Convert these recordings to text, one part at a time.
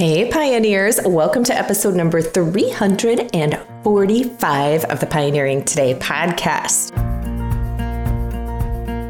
Hey, pioneers! Welcome to episode number 345 of the Pioneering Today podcast.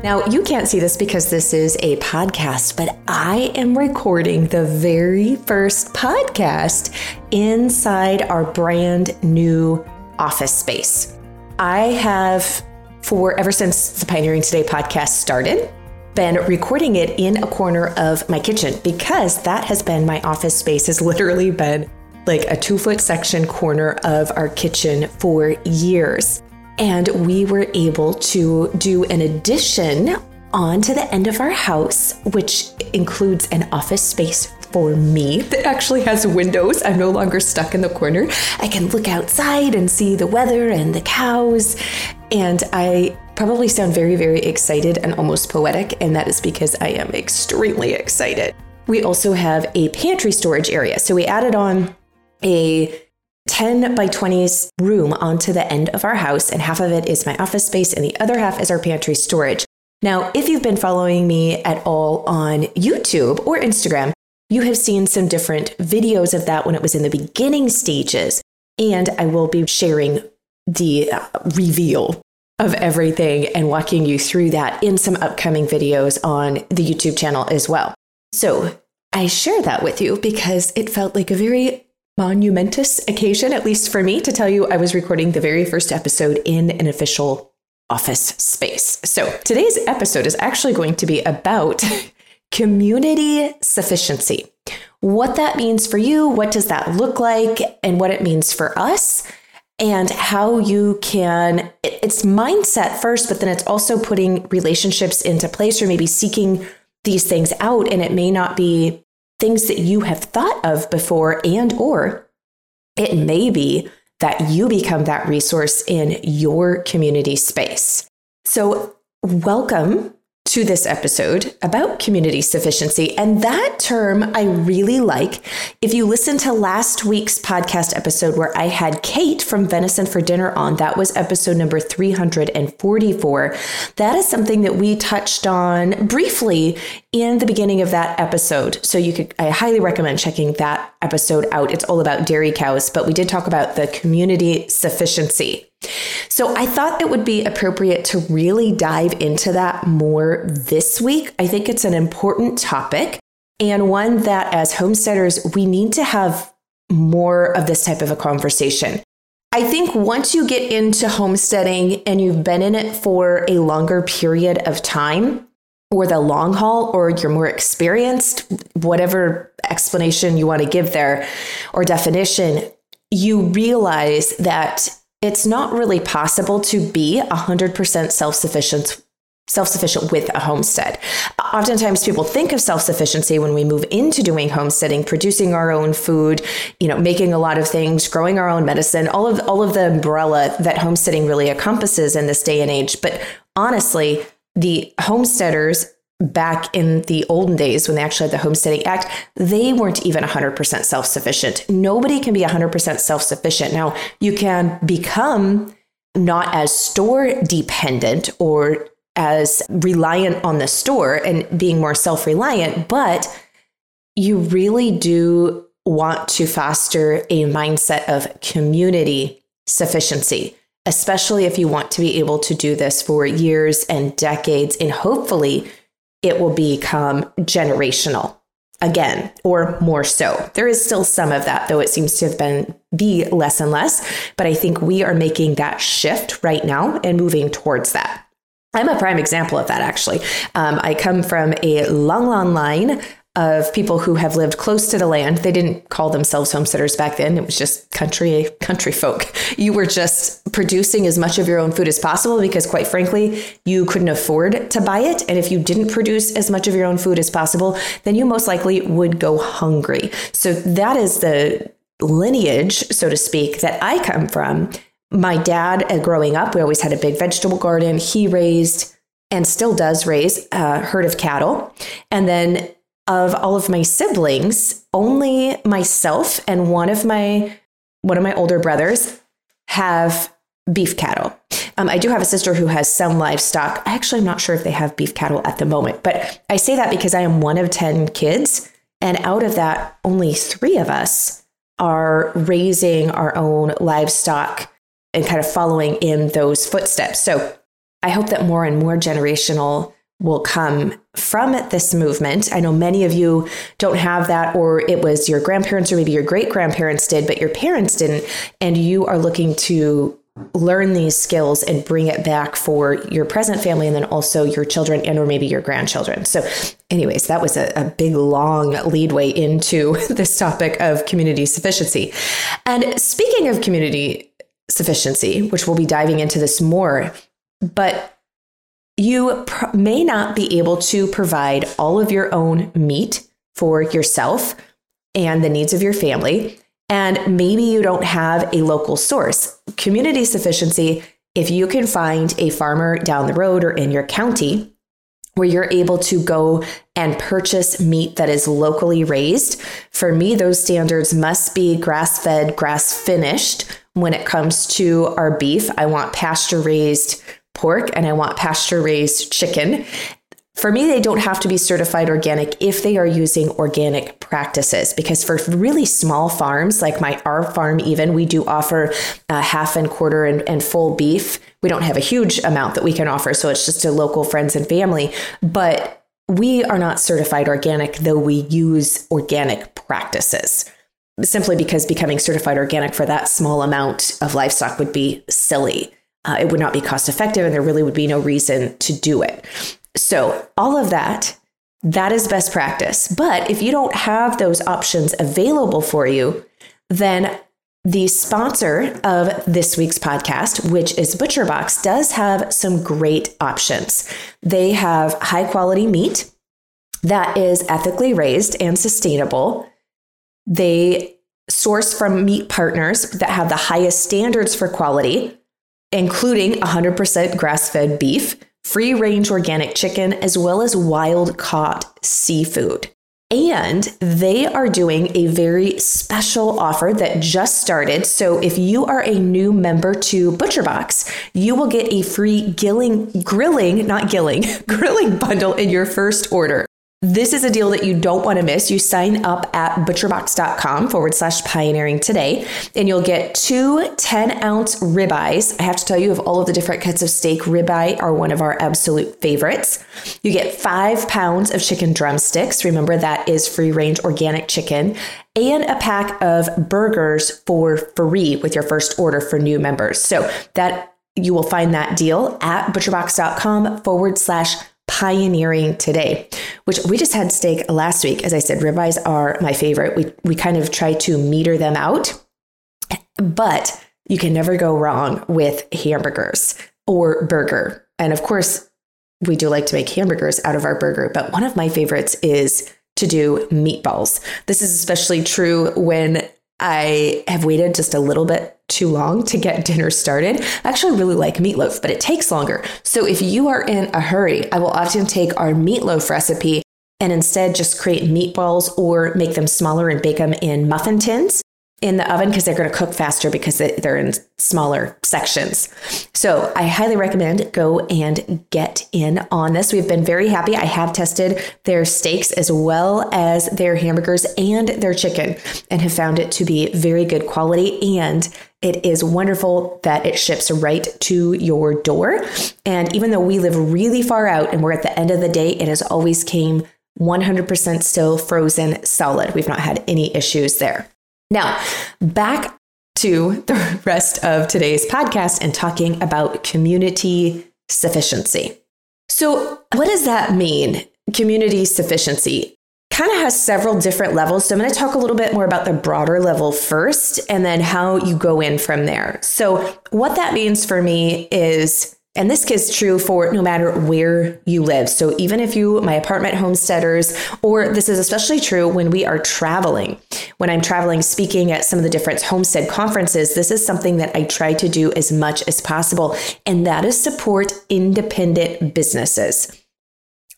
Now, you can't see this because this is a podcast, but I am recording the very first podcast inside our brand new office space. I have, for ever since the Pioneering Today podcast started, been recording it in a corner of my kitchen because that has been my office space, has literally been like a two foot section corner of our kitchen for years. And we were able to do an addition onto the end of our house, which includes an office space for me that actually has windows. I'm no longer stuck in the corner. I can look outside and see the weather and the cows. And I probably sound very, very excited and almost poetic, and that is because I am extremely excited. We also have a pantry storage area. So we added on a 10 by 20s room onto the end of our house, and half of it is my office space, and the other half is our pantry storage. Now, if you've been following me at all on YouTube or Instagram, you have seen some different videos of that when it was in the beginning stages, and I will be sharing the uh, reveal of everything and walking you through that in some upcoming videos on the YouTube channel as well. So I share that with you because it felt like a very monumentous occasion, at least for me, to tell you I was recording the very first episode in an official office space. So today's episode is actually going to be about community sufficiency. What that means for you, what does that look like, and what it means for us and how you can it's mindset first but then it's also putting relationships into place or maybe seeking these things out. And it may not be things that you have thought of before and or it may be that you become that resource in your community space. So welcome to this episode about community sufficiency. And that term I really like. If you listen to last week's podcast episode where I had Kate from Venison for Dinner on, that was episode number 344. That is something that we touched on briefly in the beginning of that episode. So you could, I highly recommend checking that episode out. It's all about dairy cows, but we did talk about the community sufficiency so I thought it would be appropriate to really dive into that more this week. I think it's an important topic and one that as homesteaders, we need to have more of this type of a conversation. I think once you get into homesteading and you've been in it for a longer period of time, or the long haul, or you're more experienced, whatever explanation you want to give there or definition, you realize that it's not really possible to be 100% self-sufficient self-sufficient with a homestead. Oftentimes people think of self-sufficiency when we move into doing homesteading, producing our own food, you know, making a lot of things, growing our own medicine, all of all of the umbrella that homesteading really encompasses in this day and age. But honestly, the homesteaders back in the olden days when they actually had the Homesteading Act, they weren't even 100% self sufficient. Nobody can be 100% self sufficient. Now, you can become not as store dependent or as reliant on the store and being more self reliant, but you really do want to foster a mindset of community sufficiency especially if you want to be able to do this for years and decades and hopefully it will become generational again or more so. There is still some of that though it seems to have been be less and less but i think we are making that shift right now and moving towards that. I'm a prime example of that actually. Um, i come from a long long line of people who have lived close to the land. They didn't call themselves homesteaders back then. It was just country country folk. You were just producing as much of your own food as possible because quite frankly, you couldn't afford to buy it. And if you didn't produce as much of your own food as possible, then you most likely would go hungry. So that is the lineage, so to speak, that I come from. My dad, uh, growing up, we always had a big vegetable garden. He raised and still does raise a herd of cattle. And then of all of my siblings, only myself and one of my one of my older brothers have beef cattle. Um, I do have a sister who has some livestock. I actually, I'm not sure if they have beef cattle at the moment, but I say that because I am one of 10 kids And out of that, only three of us are raising our own livestock and kind of following in those footsteps. So I hope that more and more generational will come from this movement. I know many of you don't have that, or it was your grandparents or maybe your great grandparents did, but your parents didn't. And you are looking to learn these skills and bring it back for your present family and then also your children and or maybe your grandchildren so anyways that was a, a big long leadway into this topic of community sufficiency and speaking of community sufficiency which we'll be diving into this more but you pr- may not be able to provide all of your own meat for yourself and the needs of your family. And maybe you don't have a local source. Community sufficiency, if you can find a farmer down the road or in your county where you're able to go and purchase meat that is locally raised, for me, those standards must be grass fed, grass finished. When it comes to our beef, I want pasture raised pork and I want pasture raised chicken. For me, they don't have to be certified organic if they are using organic practices. Because for really small farms, like my our farm, even we do offer uh, half and quarter and, and full beef. We don't have a huge amount that we can offer, so it's just to local friends and family. But we are not certified organic, though we use organic practices simply because becoming certified organic for that small amount of livestock would be silly uh, it would not be cost effective and there really would be no reason to do it. So, all of that, that is best practice. But if you don't have those options available for you, then the sponsor of this week's podcast, which is ButcherBox, does have some great options. They have high quality meat that is ethically raised and sustainable. They source from meat partners that have the highest standards for quality including 100% grass fed beef, free range organic chicken, as well as wild caught seafood. And they are doing a very special offer that just started. So if you are a new member to ButcherBox, you will get a free grilling, grilling, not gilling, grilling bundle in your first order. This is a deal that you don't want to miss. You sign up at butcherbox.com forward slash pioneering today, and you'll get two 10 ounce ribeyes. I have to tell you, of all of the different cuts of steak, ribeye are one of our absolute favorites. You get five pounds of chicken drumsticks. Remember, that is free range organic chicken, and a pack of burgers for free with your first order for new members. So that you will find that deal at butcherbox.com forward slash pioneering today, which we just had steak last week. As I said, ribeyes are my favorite. We, we kind of try to meter them out, but you can never go wrong with hamburgers or burger. And of course, we do like to make hamburgers out of our burger, but one of my favorites is to do meatballs. This is especially true when I have waited just a little bit too long to get dinner started. I actually really like meatloaf, but it takes longer. So if you are in a hurry, I will often take our meatloaf recipe and instead just create meatballs or make them smaller and bake them in muffin tins in the oven because they're going to cook faster because they're in smaller sections. So I highly recommend go and get in on this. We've been very happy. I have tested their steaks as well as their hamburgers and their chicken and have found it to be very good quality and it is wonderful that it ships right to your door. And even though we live really far out and we're at the end of the day, it has always came 100% still frozen solid. We've not had any issues there. Now, back to the rest of today's podcast and talking about community sufficiency. So, what does that mean? Community sufficiency kind of has several different levels. So I'm going to talk a little bit more about the broader level first and then how you go in from there. So, what that means for me is and this is true for no matter where you live. So even if you, my apartment homesteaders, or this is especially true when we are traveling. When I'm traveling, speaking at some of the different homestead conferences, this is something that I try to do as much as possible, and that is support independent businesses.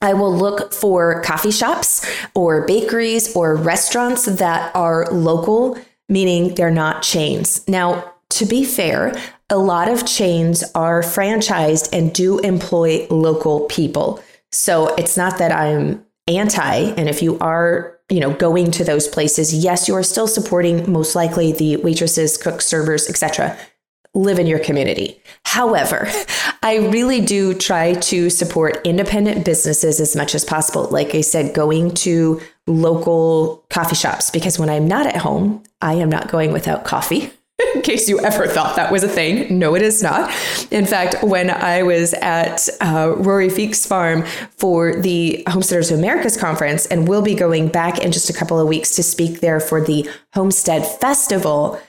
I will look for coffee shops or bakeries or restaurants that are local, meaning they're not chains. Now, to be fair, a lot of chains are franchised and do employ local people. So it's not that I'm anti, and if you are you know, going to those places, yes, you are still supporting most likely the waitresses, cooks, servers, etc. Live in your community. However, I really do try to support independent businesses as much as possible. Like I said, going to local coffee shops because when I'm not at home, I am not going without coffee. in case you ever thought that was a thing. No, it is not. In fact, when I was at uh, Rory Feek's farm for the Homesteaders of Americas conference, and we'll be going back in just a couple of weeks to speak there for the Homestead Festival,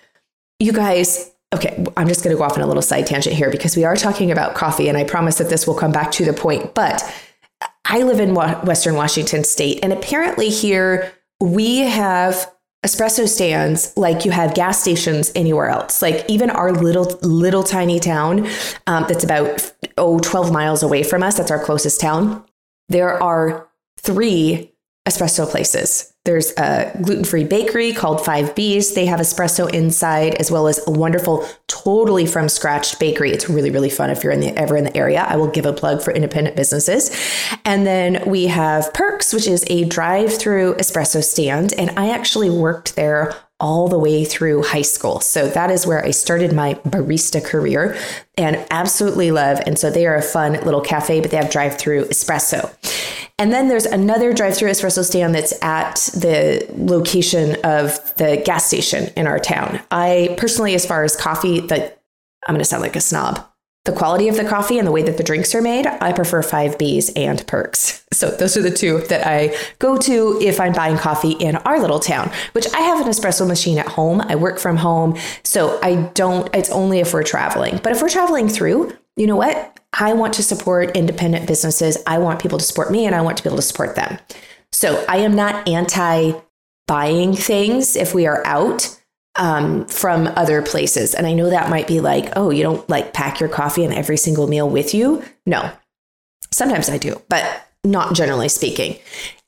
you guys, okay, I'm just going to go off on a little side tangent here because we are talking about coffee, and I promise that this will come back to the point. But I live in Western Washington State, and apparently here we have espresso stands like you have gas stations anywhere else. Like even our little little tiny town um, that's about oh 12 miles away from us. That's our closest town. There are three espresso places. There's a gluten free bakery called Five Bees. They have espresso inside, as well as a wonderful, totally from scratch bakery. It's really, really fun if you're in the, ever in the area. I will give a plug for independent businesses. And then we have Perks, which is a drive through espresso stand. And I actually worked there all the way through high school. So that is where I started my barista career and absolutely love. And so they are a fun little cafe, but they have drive through espresso. And then there's another drive through espresso stand that's at the location of the gas station in our town. I personally, as far as coffee, that I'm going to sound like a snob. The quality of the coffee and the way that the drinks are made, I prefer Five B's and Perks. So those are the two that I go to if I'm buying coffee in our little town, which I have an espresso machine at home. I work from home. So I don't, it's only if we're traveling. But if we're traveling through, you know what? I want to support independent businesses. I want people to support me and I want to be able to support them. So I am not anti buying things if we are out um, from other places. And I know that might be like, oh, you don't like pack your coffee and every single meal with you. No, sometimes I do, but not generally speaking.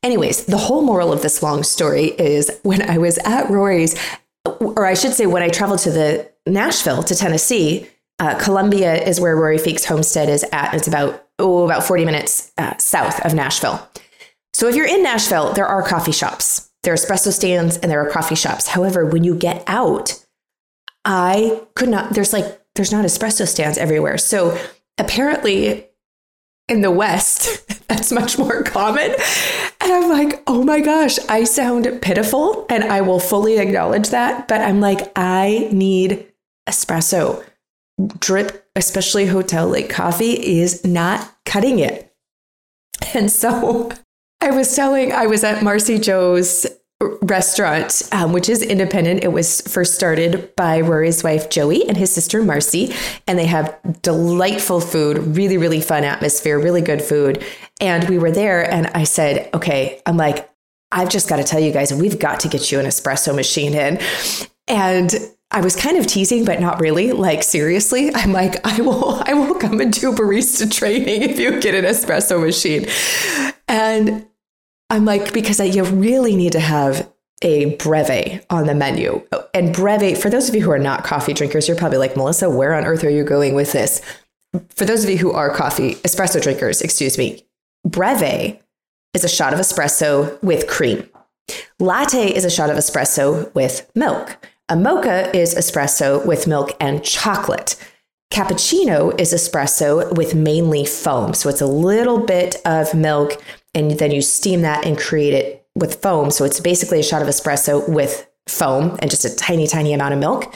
Anyways, the whole moral of this long story is when I was at Rory's, or I should say, when I traveled to the Nashville to Tennessee, uh, Columbia is where Rory Feek's homestead is at. It's about oh about 40 minutes uh, south of Nashville. So if you're in Nashville, there are coffee shops. There are espresso stands and there are coffee shops. However, when you get out, I could not there's like there's not espresso stands everywhere. So apparently in the West, that's much more common. And I'm like, oh my gosh, I sound pitiful and I will fully acknowledge that. But I'm like, I need espresso drip, especially hotel like coffee, is not cutting it. And so I was telling, I was at Marcy Jo's restaurant, um, which is independent. It was first started by Rory's wife, Joey, and his sister, Marcy. And they have delightful food, really, really fun atmosphere, really good food. And we were there, and I said, okay, I'm like, I've just got to tell you guys, we've got to get you an espresso machine in. And I was kind of teasing, but not really. Like seriously, I'm like, I will, I will come and do barista training if you get an espresso machine. And I'm like, because you really need to have a breve on the menu. And breve, for those of you who are not coffee drinkers, you're probably like, Melissa, where on earth are you going with this? For those of you who are coffee, espresso drinkers, excuse me, breve is a shot of espresso with cream. Latte is a shot of espresso with milk. A mocha is espresso with milk and chocolate. Cappuccino is espresso with mainly foam. So it's a little bit of milk, and then you steam that and create it with foam. So it's basically a shot of espresso with foam and just a tiny, tiny amount of milk.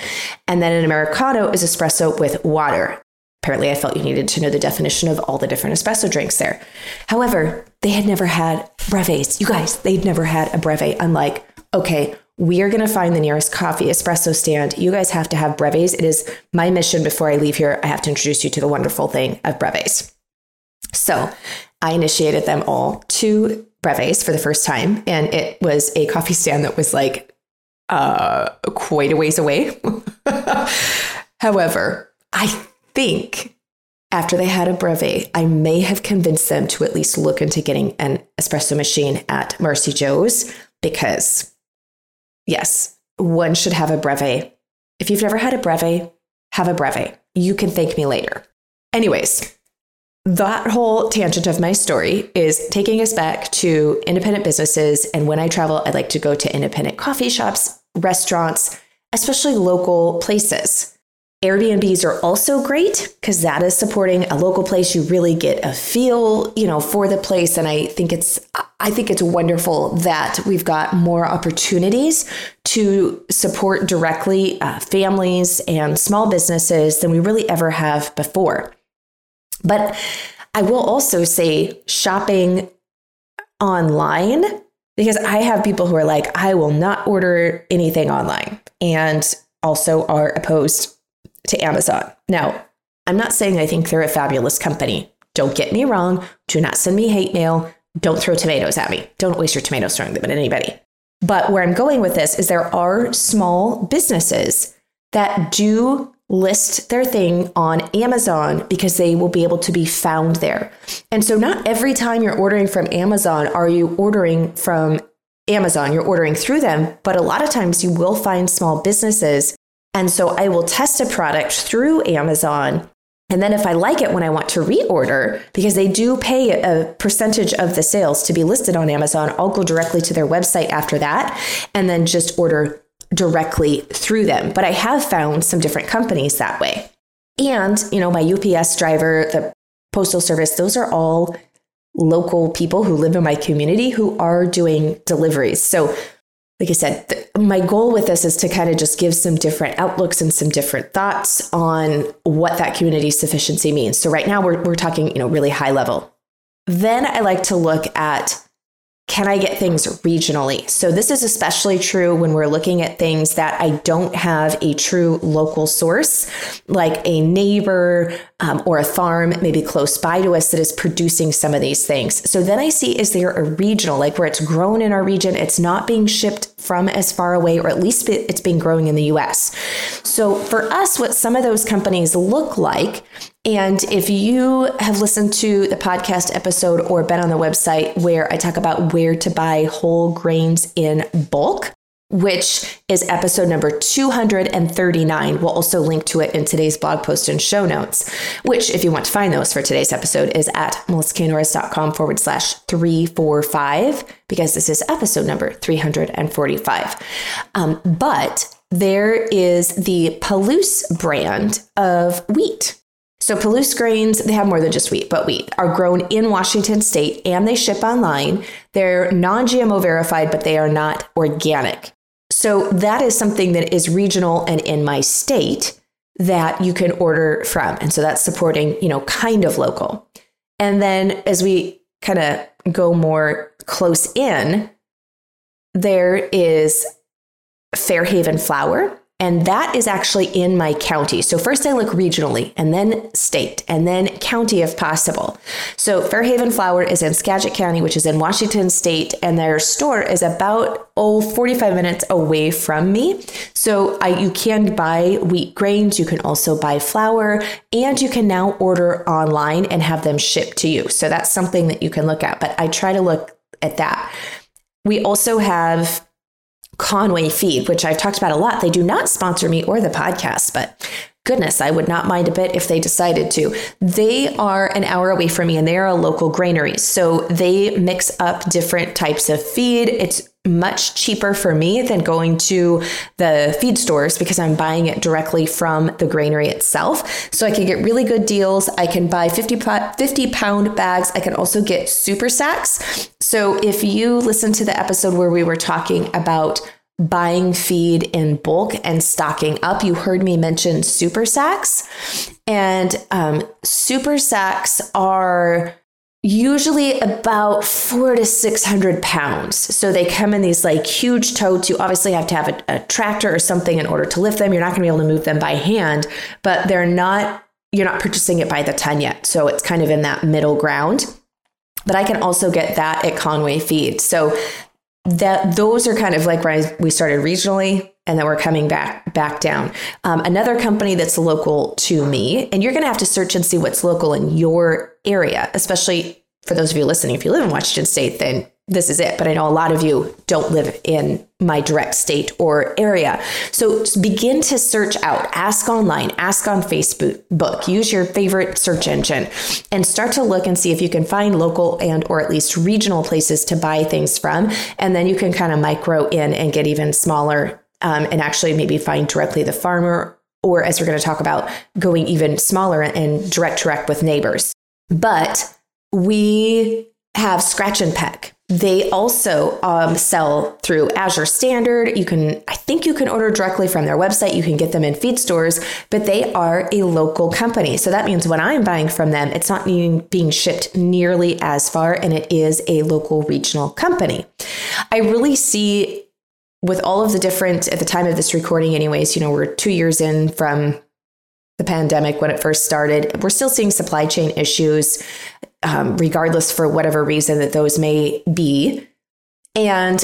And then an Americano is espresso with water. Apparently, I felt you needed to know the definition of all the different espresso drinks there. However, they had never had breves. You guys, they'd never had a breve. I'm like, okay, we are going to find the nearest coffee espresso stand. You guys have to have breves. It is my mission before I leave here. I have to introduce you to the wonderful thing of breves. So I initiated them all to breves for the first time. And it was a coffee stand that was like uh, quite a ways away. However, I think after they had a breve, I may have convinced them to at least look into getting an espresso machine at Marcy Jo's because yes, one should have a breve. If you've never had a breve, have a breve. You can thank me later. Anyways, that whole tangent of my story is taking us back to independent businesses. And when I travel, I like to go to independent coffee shops, restaurants, especially local places. Airbnbs are also great because that is supporting a local place. You really get a feel, you know, for the place. And I think it's, I think it's wonderful that we've got more opportunities to support directly uh, families and small businesses than we really ever have before. But I will also say shopping online because I have people who are like, I will not order anything online and also are opposed to Amazon. Now, I'm not saying I think they're a fabulous company. Don't get me wrong. Do not send me hate mail. Don't throw tomatoes at me. Don't waste your tomatoes throwing them at anybody. But where I'm going with this is there are small businesses that do list their thing on Amazon because they will be able to be found there. And so, not every time you're ordering from Amazon are you ordering from Amazon, you're ordering through them, but a lot of times you will find small businesses. And so, I will test a product through Amazon. And then, if I like it when I want to reorder, because they do pay a percentage of the sales to be listed on Amazon, I'll go directly to their website after that and then just order directly through them. But I have found some different companies that way. And, you know, my UPS driver, the postal service, those are all local people who live in my community who are doing deliveries. So, like I said, th- my goal with this is to kind of just give some different outlooks and some different thoughts on what that community sufficiency means. So right now we're, we're talking, you know, really high level. Then I like to look at can I get things regionally? So, this is especially true when we're looking at things that I don't have a true local source, like a neighbor um, or a farm maybe close by to us that is producing some of these things. So, then I see is there a regional, like where it's grown in our region, it's not being shipped from as far away, or at least it's being growing in the US. So, for us, what some of those companies look like and if you have listened to the podcast episode or been on the website where I talk about where to buy whole grains in bulk, which is episode number 239. We'll also link to it in today's blog post and show notes, which, if you want to find those for today's episode, is at melissaknorris.com forward slash 345, because this is episode number 345. Um, but there is the Palouse brand of wheat. So Palouse grains, they have more than just wheat, but wheat are grown in Washington state and they ship online. They're non-GMO verified, but they are not organic. So that is something that is regional and in my state that you can order from. And so that's supporting, you know, kind of local. And then as we kind of go more close in, there is Fairhaven flour. And that is actually in my county. So first I look regionally and then state and then county if possible. So Fairhaven Flour is in Skagit County, which is in Washington state, and their store is about, oh, 45 minutes away from me. So I, you can buy wheat grains, you can also buy flour, and you can now order online and have them shipped to you. So that's something that you can look at, but I try to look at that. We also have Conway Feed, which I've talked about a lot. They do not sponsor me or the podcast, but goodness, I would not mind a bit if they decided to. They are an hour away from me and they are a local granary. So they mix up different types of feed. It's much cheaper for me than going to the feed stores because I'm buying it directly from the granary itself. So I can get really good deals. I can buy 50, 50 pound bags. I can also get super sacks. So if you listen to the episode where we were talking about buying feed in bulk and stocking up. You heard me mention super sacks, and um, super sacks are usually about four to 600 pounds. So they come in these like huge totes. You obviously have to have a, a tractor or something in order to lift them. You're not going to be able to move them by hand, but they're not, you're not purchasing it by the ton yet. So it's kind of in that middle ground. But I can also get that at Conway Feed. So that those are kind of like where we started regionally and then we're coming back back down. Um, another company that's local to me and you're going to have to search and see what's local in your area especially for those of you listening if you live in washington state then this is it. But I know a lot of you don't live in my direct state or area. So begin to search out, ask online, ask on Facebook, book, use your favorite search engine and start to look and see if you can find local and or at least regional places to buy things from. And then you can kind of micro in and get even smaller um, and actually maybe find directly the farmer or as we're going to talk about, going even smaller and direct direct with neighbors. But we have Scratch and Peck. They also um, sell through Azure Standard. You can, I think you can order directly from their website. You can get them in feed stores, but they are a local company. So that means when I'm buying from them, it's not being, being shipped nearly as far, and it is a local regional company. I really see with all of the different, at the time of this recording, anyways, you know, we're two years in from the pandemic when it first started. We're still seeing supply chain issues, um, regardless for whatever reason that those may be. And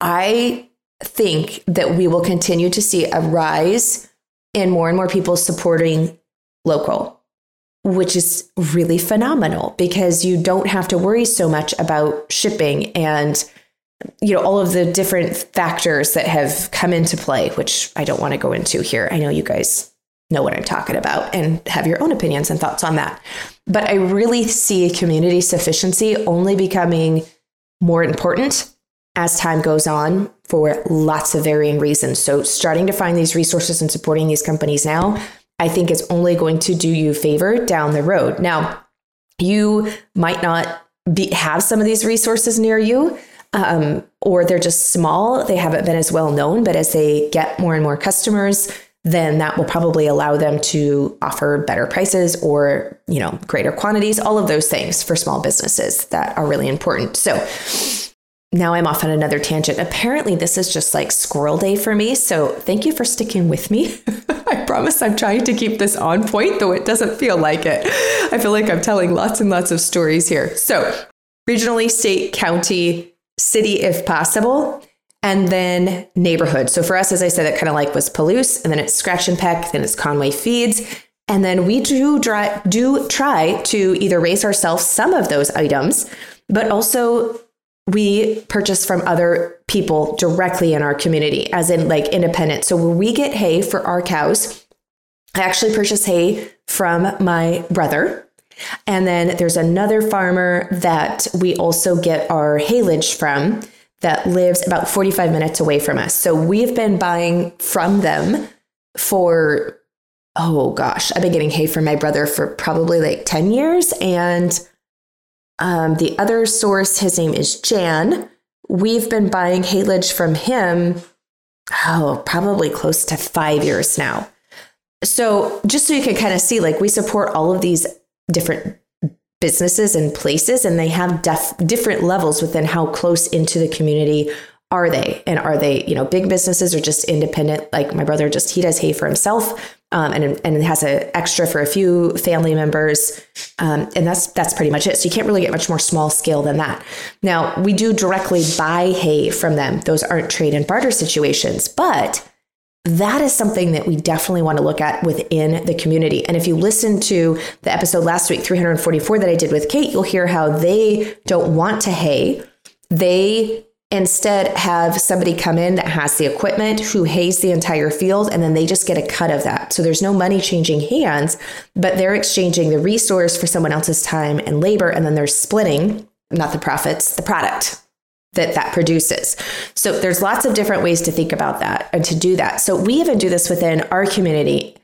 I think that we will continue to see a rise in more and more people supporting local, which is really phenomenal because you don't have to worry so much about shipping and you know all of the different factors that have come into play which i don't want to go into here i know you guys know what i'm talking about and have your own opinions and thoughts on that. But i really see community sufficiency only becoming more important as time goes on for lots of varying reasons. So starting to find these resources and supporting these companies now i think is only going to do you favor down the road. Now you might not be, have some of these resources near you um, or they're just small. They haven't been as well known, but as they get more and more customers, then that will probably allow them to offer better prices or you know greater quantities all of those things for small businesses that are really important. So now i'm off on another tangent. Apparently this is just like squirrel day for me. So thank you for sticking with me. I promise i'm trying to keep this on point though it doesn't feel like it. I feel like i'm telling lots and lots of stories here. So regionally state county city if possible, and then neighborhood. So for us, as I said, it kind of like was Palouse, and then it's Scratch and Peck, then it's Conway Feeds. And then we do, dry, do try to either raise ourselves some of those items, but also we purchase from other people directly in our community, as in like independent. So when we get hay for our cows, I actually purchase hay from my brother and then there's another farmer that we also get our haylage from that lives about 45 minutes away from us. So we've been buying from them for, oh gosh, I've been getting hay from my brother for probably like 10 years. And um, the other source, his name is Jan. We've been buying haylage from him, oh, probably close to five years now. So just so you can kind of see, like we support all of these different businesses and places and they have def- different levels within how close into the community are they? And are they you know big businesses or just independent? Like my brother just he does hay for himself um, and and has an extra for a few family members um, and that's that's pretty much it. So you can't really get much more small scale than that. Now we do directly buy hay from them. Those aren't trade and barter situations but that is something that we definitely want to look at within the community. And if you listen to the episode last week, 344, that I did with Kate, you'll hear how they don't want to hay. They instead have somebody come in that has the equipment who hays the entire field and then they just get a cut of that. So there's no money changing hands, but they're exchanging the resource for someone else's time and labor and then they're splitting not the profits, the product that that produces. So there's lots of different ways to think about that and to do that. So we even do this within our community.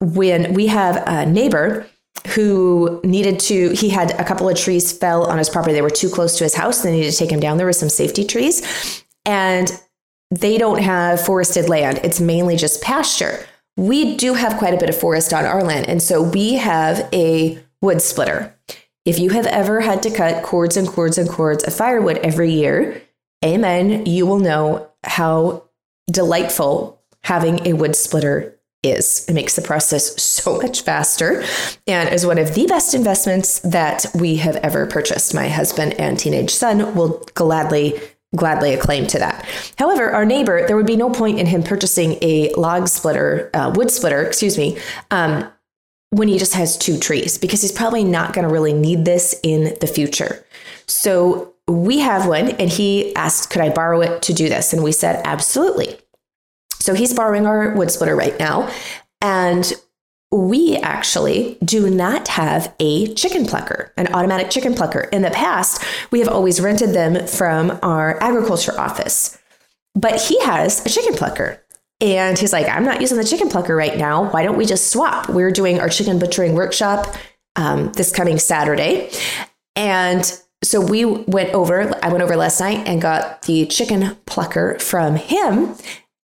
When we have a neighbor who needed to he had a couple of trees fell on his property. They were too close to his house. They needed to take him down. There were some safety trees. And they don't have forested land. It's mainly just pasture. We do have quite a bit of forest on our land. And so we have a wood splitter if you have ever had to cut cords and cords and cords of firewood every year, amen, you will know how delightful having a wood splitter is. It makes the process so much faster and is one of the best investments that we have ever purchased. My husband and teenage son will gladly gladly acclaim to that. However, our neighbor, there would be no point in him purchasing a log splitter, uh, wood splitter, excuse me, um, when he just has two trees because he's probably not going to really need this in the future. So we have one, and he asked, Could I borrow it to do this? And we said, Absolutely. So he's borrowing our wood splitter right now. And we actually do not have a chicken plucker, an automatic chicken plucker. In the past, we have always rented them from our agriculture office, but he has a chicken plucker. And he's like, I'm not using the chicken plucker right now. Why don't we just swap? We're doing our chicken butchering workshop um, this coming Saturday. And so we went over, I went over last night and got the chicken plucker from him.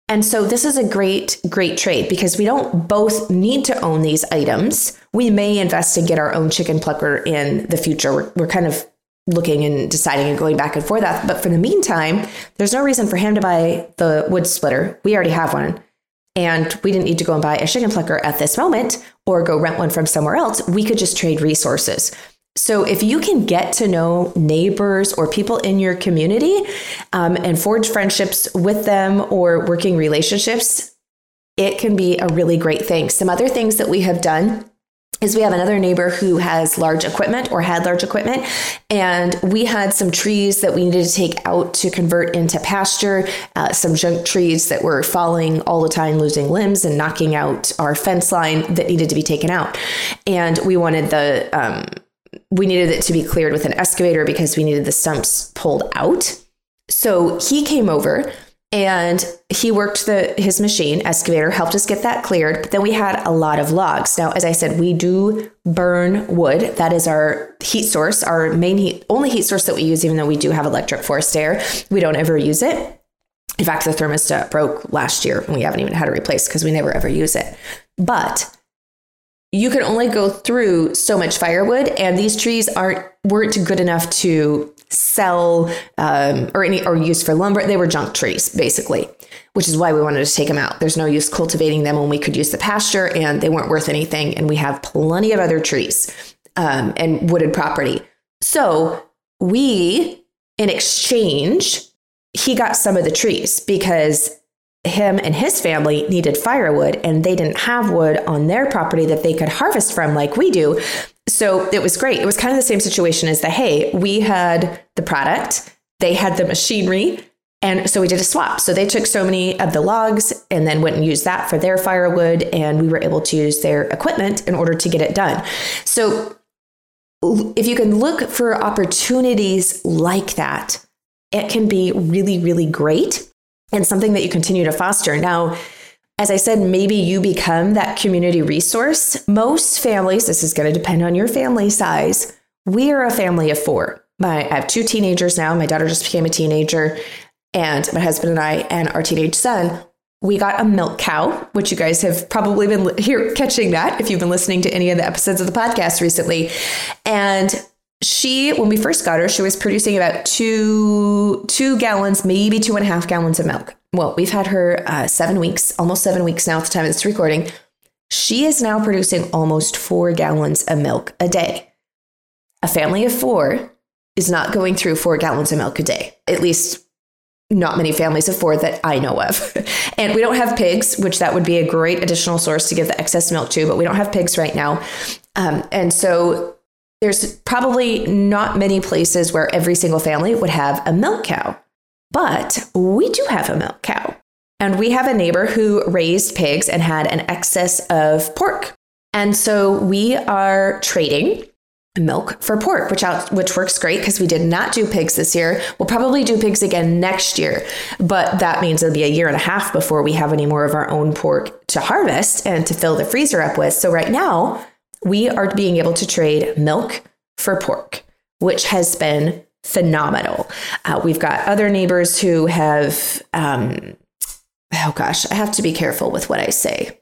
And so this is a great, great trade because we don't both need to own these items. We may invest and get our own chicken plucker in the future. We're, we're kind of looking and deciding and going back and forth. But for the meantime, there's no reason for him to buy the wood splitter. We already have one. And we didn't need to go and buy a chicken plucker at this moment or go rent one from somewhere else. We could just trade resources. So, if you can get to know neighbors or people in your community um, and forge friendships with them or working relationships, it can be a really great thing. Some other things that we have done is we have another neighbor who has large equipment or had large equipment and we had some trees that we needed to take out to convert into pasture uh, some junk trees that were falling all the time losing limbs and knocking out our fence line that needed to be taken out and we wanted the um, we needed it to be cleared with an excavator because we needed the stumps pulled out. So he came over and he worked the his machine excavator helped us get that cleared but then we had a lot of logs. Now as i said we do burn wood. That is our heat source our main heat only heat source that we use even though we do have electric forced air we don't ever use it. In fact the thermostat broke last year and we haven't even had it replaced because we never ever use it. But you can only go through so much firewood and these trees aren't weren't good enough to sell um, or any or use for lumber. They were junk trees basically which is why we wanted to take them out. There's no use cultivating them when we could use the pasture and they weren't worth anything and we have plenty of other trees um, and wooded property. So we in exchange he got some of the trees because him and his family needed firewood and they didn't have wood on their property that they could harvest from like we do. So it was great. It was kind of the same situation as the hay, We had the product, they had the machinery. And so we did a swap. So they took so many of the logs and then went and used that for their firewood. And we were able to use their equipment in order to get it done. So if you can look for opportunities like that, it can be really, really great and something that you continue to foster. Now, as I said, maybe you become that community resource. Most families, this is going to depend on your family size. We are a family of four. My, I have two teenagers now. My daughter just became a teenager, and my husband and I, and our teenage son, we got a milk cow, which you guys have probably been here catching that if you've been listening to any of the episodes of the podcast recently. And she when we first got her she was producing about two two gallons maybe two and a half gallons of milk well we've had her uh, seven weeks almost seven weeks now at the time of this recording she is now producing almost four gallons of milk a day a family of four is not going through four gallons of milk a day at least not many families of four that I know of. and we don't have pigs, which that would be a great additional source to give the excess milk to, but we don't have pigs right now. Um, and so there's probably not many places where every single family would have a milk cow, but we do have a milk cow. And we have a neighbor who raised pigs and had an excess of pork. And so we are trading milk for pork, which out, which works great because we did not do pigs this year. We'll probably do pigs again next year, but that means it'll be a year and a half before we have any more of our own pork to harvest and to fill the freezer up with. So right now, we are being able to trade milk for pork, which has been phenomenal. Uh, we've got other neighbors who have, um, oh gosh, I have to be careful with what I say.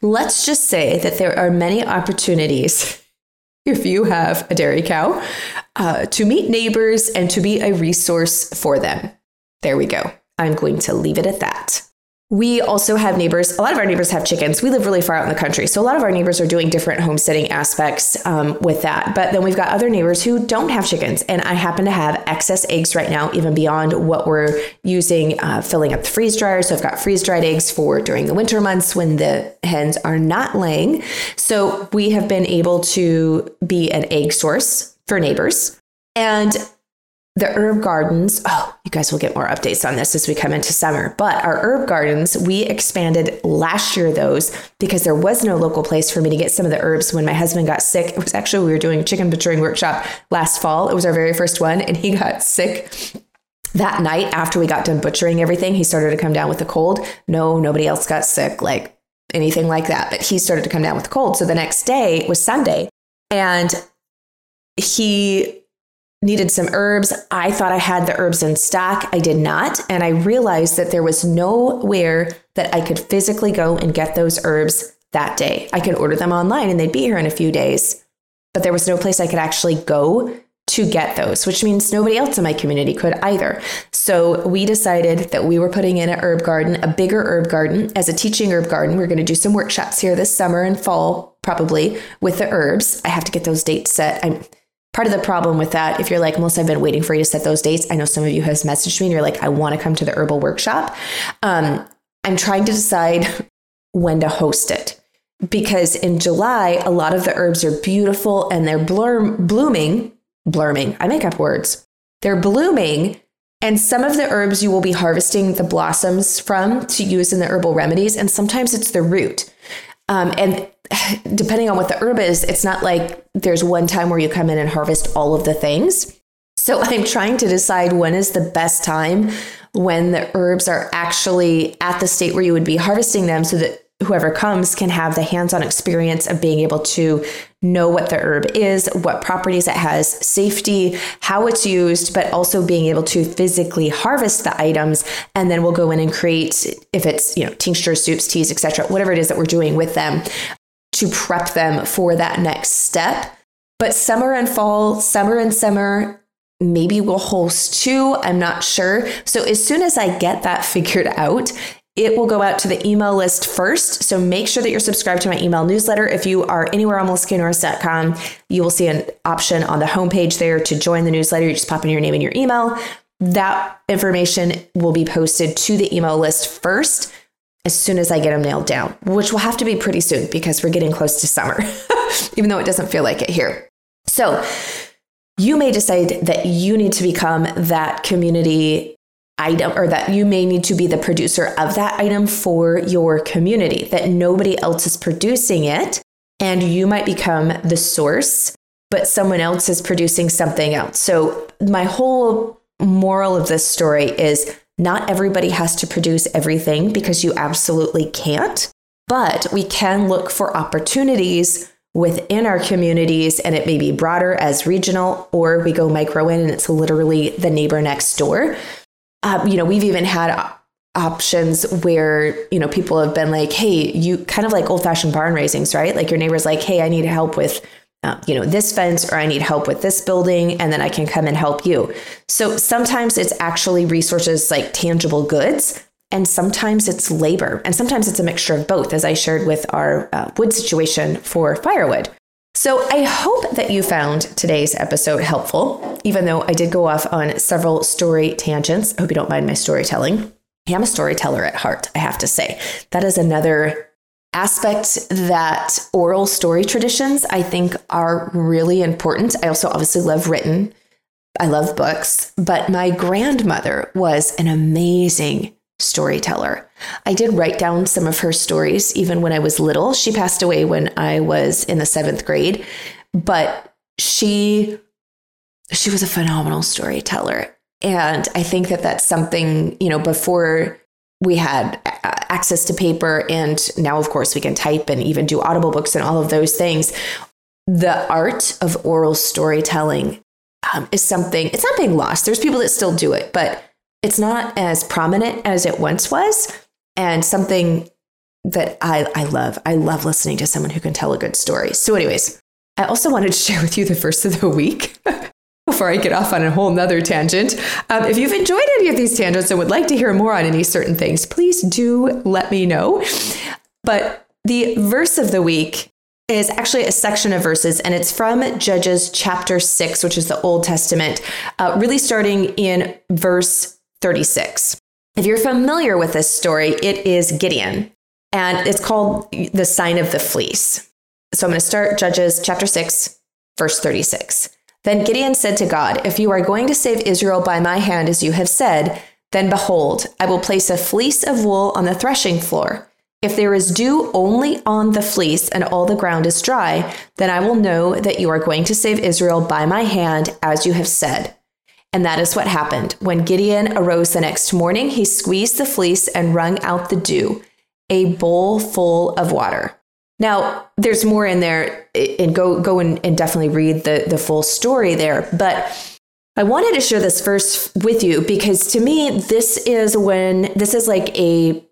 Let's just say that there are many opportunities if you have a dairy cow uh, to meet neighbors and to be a resource for them. There we go. I'm going to leave it at that. We also have neighbors. A lot of our neighbors have chickens. We live really far out in the country. So a lot of our neighbors are doing different homesteading aspects um, with that. But then we've got other neighbors who don't have chickens. And I happen to have excess eggs right now, even beyond what we're using, uh, filling up the freeze dryer. So I've got freeze dried eggs for during the winter months when the hens are not laying. So we have been able to be an egg source for neighbors. And the herb gardens, oh, you guys will get more updates on this as we come into summer. But our herb gardens, we expanded last year those because there was no local place for me to get some of the herbs when my husband got sick. It was actually, we were doing a chicken butchering workshop last fall. It was our very first one, and he got sick that night after we got done butchering everything. He started to come down with a cold. No, nobody else got sick, like anything like that. But he started to come down with a cold. So the next day was Sunday, and he needed some herbs. I thought I had the herbs in stock. I did not. And I realized that there was nowhere that I could physically go and get those herbs that day. I could order them online and they'd be here in a few days. But there was no place I could actually go to get those, which means nobody else in my community could either. So we decided that we were putting in an herb garden, a bigger herb garden, as a teaching herb garden. We're going to do some workshops here this summer and fall, probably with the herbs. I have to get those dates set. I'm part of the problem with that, if you're like, Melissa, I've been waiting for you to set those dates. I know some of you has messaged me and you're like, I want to come to the herbal workshop. Um, I'm trying to decide when to host it because in July, a lot of the herbs are beautiful and they're blur- blooming, blurming. I make up words. They're blooming. And some of the herbs you will be harvesting the blossoms from to use in the herbal remedies. And sometimes it's the root. Um, and depending on what the herb is, it's not like there's one time where you come in and harvest all of the things. So uh-huh. I'm trying to decide when is the best time when the herbs are actually at the state where you would be harvesting them so that whoever comes can have the hands on experience of being able to know what the herb is, what properties it has, safety, how it's used, but also being able to physically harvest the items. And then we'll go in and create, if it's, you know, tinctures, soups, teas, etc., whatever it is that we're doing with them to prep them for that next step. But summer and fall, summer and summer, maybe we'll host two. I'm not sure. So as soon as I get that figured out, it will go out to the email list first. So make sure that you're subscribed to my email newsletter. If you are anywhere on melissaknorris.com, you will see an option on the homepage there to join the newsletter. You just pop in your name and your email. That information will be posted to the email list first as soon as I get them nailed down, which will have to be pretty soon because we're getting close to summer, even though it doesn't feel like it here. So, you may decide that you need to become that community item or that you may need to be the producer of that item for your community, that nobody else is producing it. And you might become the source, but someone else is producing something else. So, my whole moral of this story is not everybody has to produce everything because you absolutely can't, but we can look for opportunities within our communities and it may be broader as regional or we go micro in and it's literally the neighbor next door. Uh, you know, we've even had options where you know people have been like hey you kind of like old fashioned barn raisings right? Like your neighbor's like hey i need help with uh, you know this fence or i need help with this building and then i can come and help you so sometimes it's actually resources like tangible goods and sometimes it's labor and sometimes it's a mixture of both as i shared with our uh, wood situation for firewood so I hope that you found today's episode helpful, even though I did go off on several story tangents. I hope you don't mind my storytelling. I am a storyteller at heart, I have to say. That is another aspect that oral story traditions I think are really important. I also obviously love written. I love books, but my grandmother was an amazing storyteller. I did write down some of her stories even when I was little. She passed away when I was in the 7th grade, but she she was a phenomenal storyteller. And I think that that's something, you know, before we had access to paper and now of course we can type and even do audible books and all of those things. The art of oral storytelling um, is something, it's not being lost. There's people that still do it, but it's not as prominent as it once was and something that I, I love. I love listening to someone who can tell a good story. So, anyways, I also wanted to share with you the first of the week before I get off on a whole nother tangent. Um, if you've enjoyed any of these tangents and would like to hear more on any certain things, please do let me know. But the verse of the week is actually a section of verses, and it's from Judges chapter 6, which is the Old Testament, uh, really starting in verse 36. If you're familiar with this story, it is Gideon, and it's called the sign of the fleece. So I'm going to start Judges chapter 6, verse 36. Then Gideon said to God, If you are going to save Israel by my hand, as you have said, then behold, I will place a fleece of wool on the threshing floor. If there is dew only on the fleece and all the ground is dry, then I will know that you are going to save Israel by my hand, as you have said. And that is what happened. When Gideon arose the next morning, he squeezed the fleece and wrung out the dew, a bowl full of water. Now, there's more in there, and go go and, and definitely read the, the full story there. But I wanted to share this verse with you because to me, this is when this is like a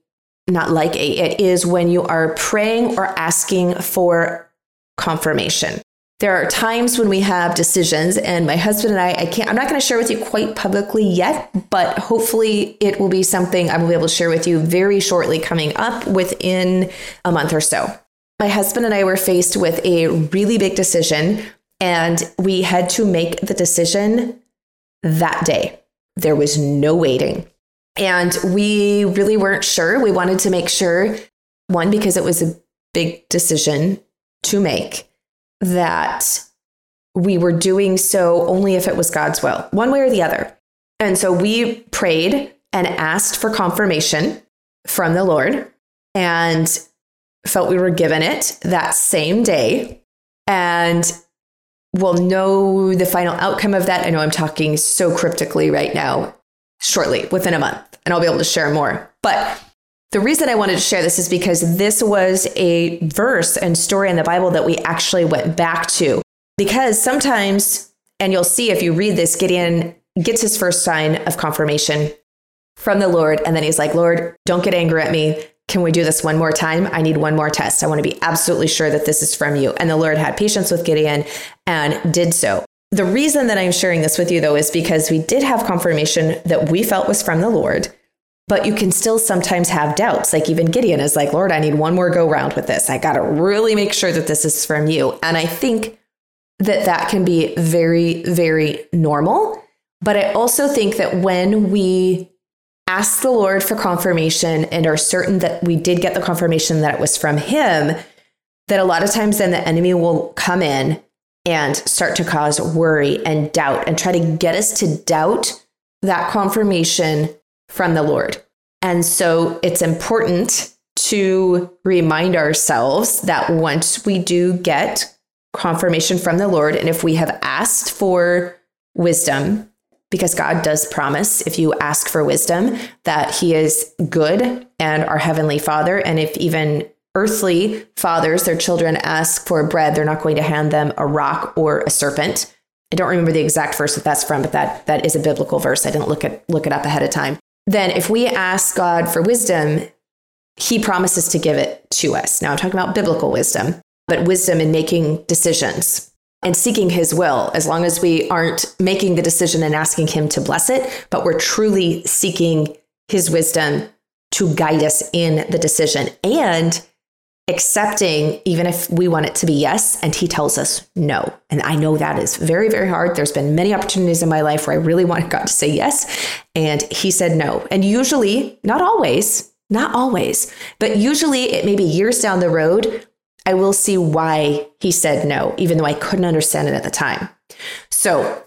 not like a, it is when you are praying or asking for confirmation. There are times when we have decisions, and my husband and I, I can't, I'm not going to share with you quite publicly yet, but hopefully it will be something I will be able to share with you very shortly coming up within a month or so. My husband and I were faced with a really big decision, and we had to make the decision that day. There was no waiting. And we really weren't sure. We wanted to make sure, one, because it was a big decision to make, that we were doing so only if it was God's will, one way or the other. And so we prayed and asked for confirmation from the Lord and felt we were given it that same day. And we'll know the final outcome of that. I know I'm talking so cryptically right now, shortly, within a month and I'll be able to share more. But the reason I wanted to share this is because this was a verse and story in the Bible that we actually went back to. Because sometimes, and you'll see if you read this, Gideon gets his first sign of confirmation from the Lord. And then he's like, Lord, don't get angry at me. Can we do this one more time? I need one more test. I want to be absolutely sure that this is from you. And the Lord had patience with Gideon and did so. The reason that I'm sharing this with you, though, is because we did have confirmation that we felt was from the Lord, but you can still sometimes have doubts. Like even Gideon is like, Lord, I need one more go round with this. I got to really make sure that this is from you. And I think that that can be very, very normal. But I also think that when we ask the Lord for confirmation and are certain that we did get the confirmation that it was from Him, that a lot of times then the enemy will come in and start to cause worry and doubt and try to get us to doubt that confirmation from the Lord. And so it's important to remind ourselves that once we do get confirmation from the Lord, and if we have asked for wisdom, because God does promise if you ask for wisdom that He is good and our Heavenly Father. And if even earthly fathers, their children ask for bread, they're not going to hand them a rock or a serpent. I don't remember the exact verse that that's from, but that that is a biblical verse. I didn't look at look it up ahead of time. Then if we ask God for wisdom, he promises to give it to us. Now I'm talking about biblical wisdom, but wisdom in making decisions and seeking his will, as long as we aren't making the decision and asking him to bless it, but we're truly seeking his wisdom to guide us in the decision. And accepting even if we want it to be yes and he tells us no and i know that is very very hard there's been many opportunities in my life where i really wanted god to say yes and he said no and usually not always not always but usually it may be years down the road i will see why he said no even though i couldn't understand it at the time so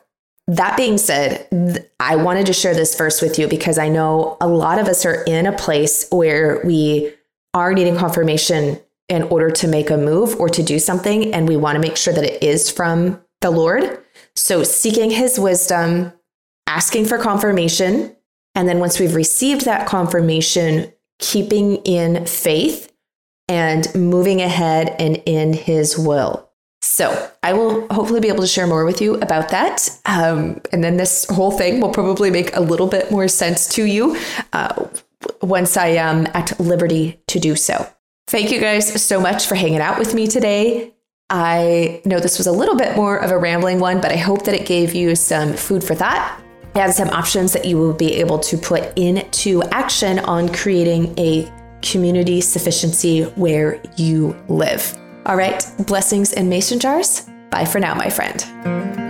that being said, I wanted to share this verse with you because I know a lot of us are in a place where we are needing confirmation in order to make a move or to do something. And we want to make sure that it is from the Lord. So, seeking his wisdom, asking for confirmation. And then, once we've received that confirmation, keeping in faith and moving ahead and in his will. So, I will hopefully be able to share more with you about that. Um, and then this whole thing will probably make a little bit more sense to you uh, once I am at liberty to do so. Thank you guys so much for hanging out with me today. I know this was a little bit more of a rambling one, but I hope that it gave you some food for thought and some options that you will be able to put into action on creating a community sufficiency where you live. All right, blessings and mason jars. Bye for now, my friend.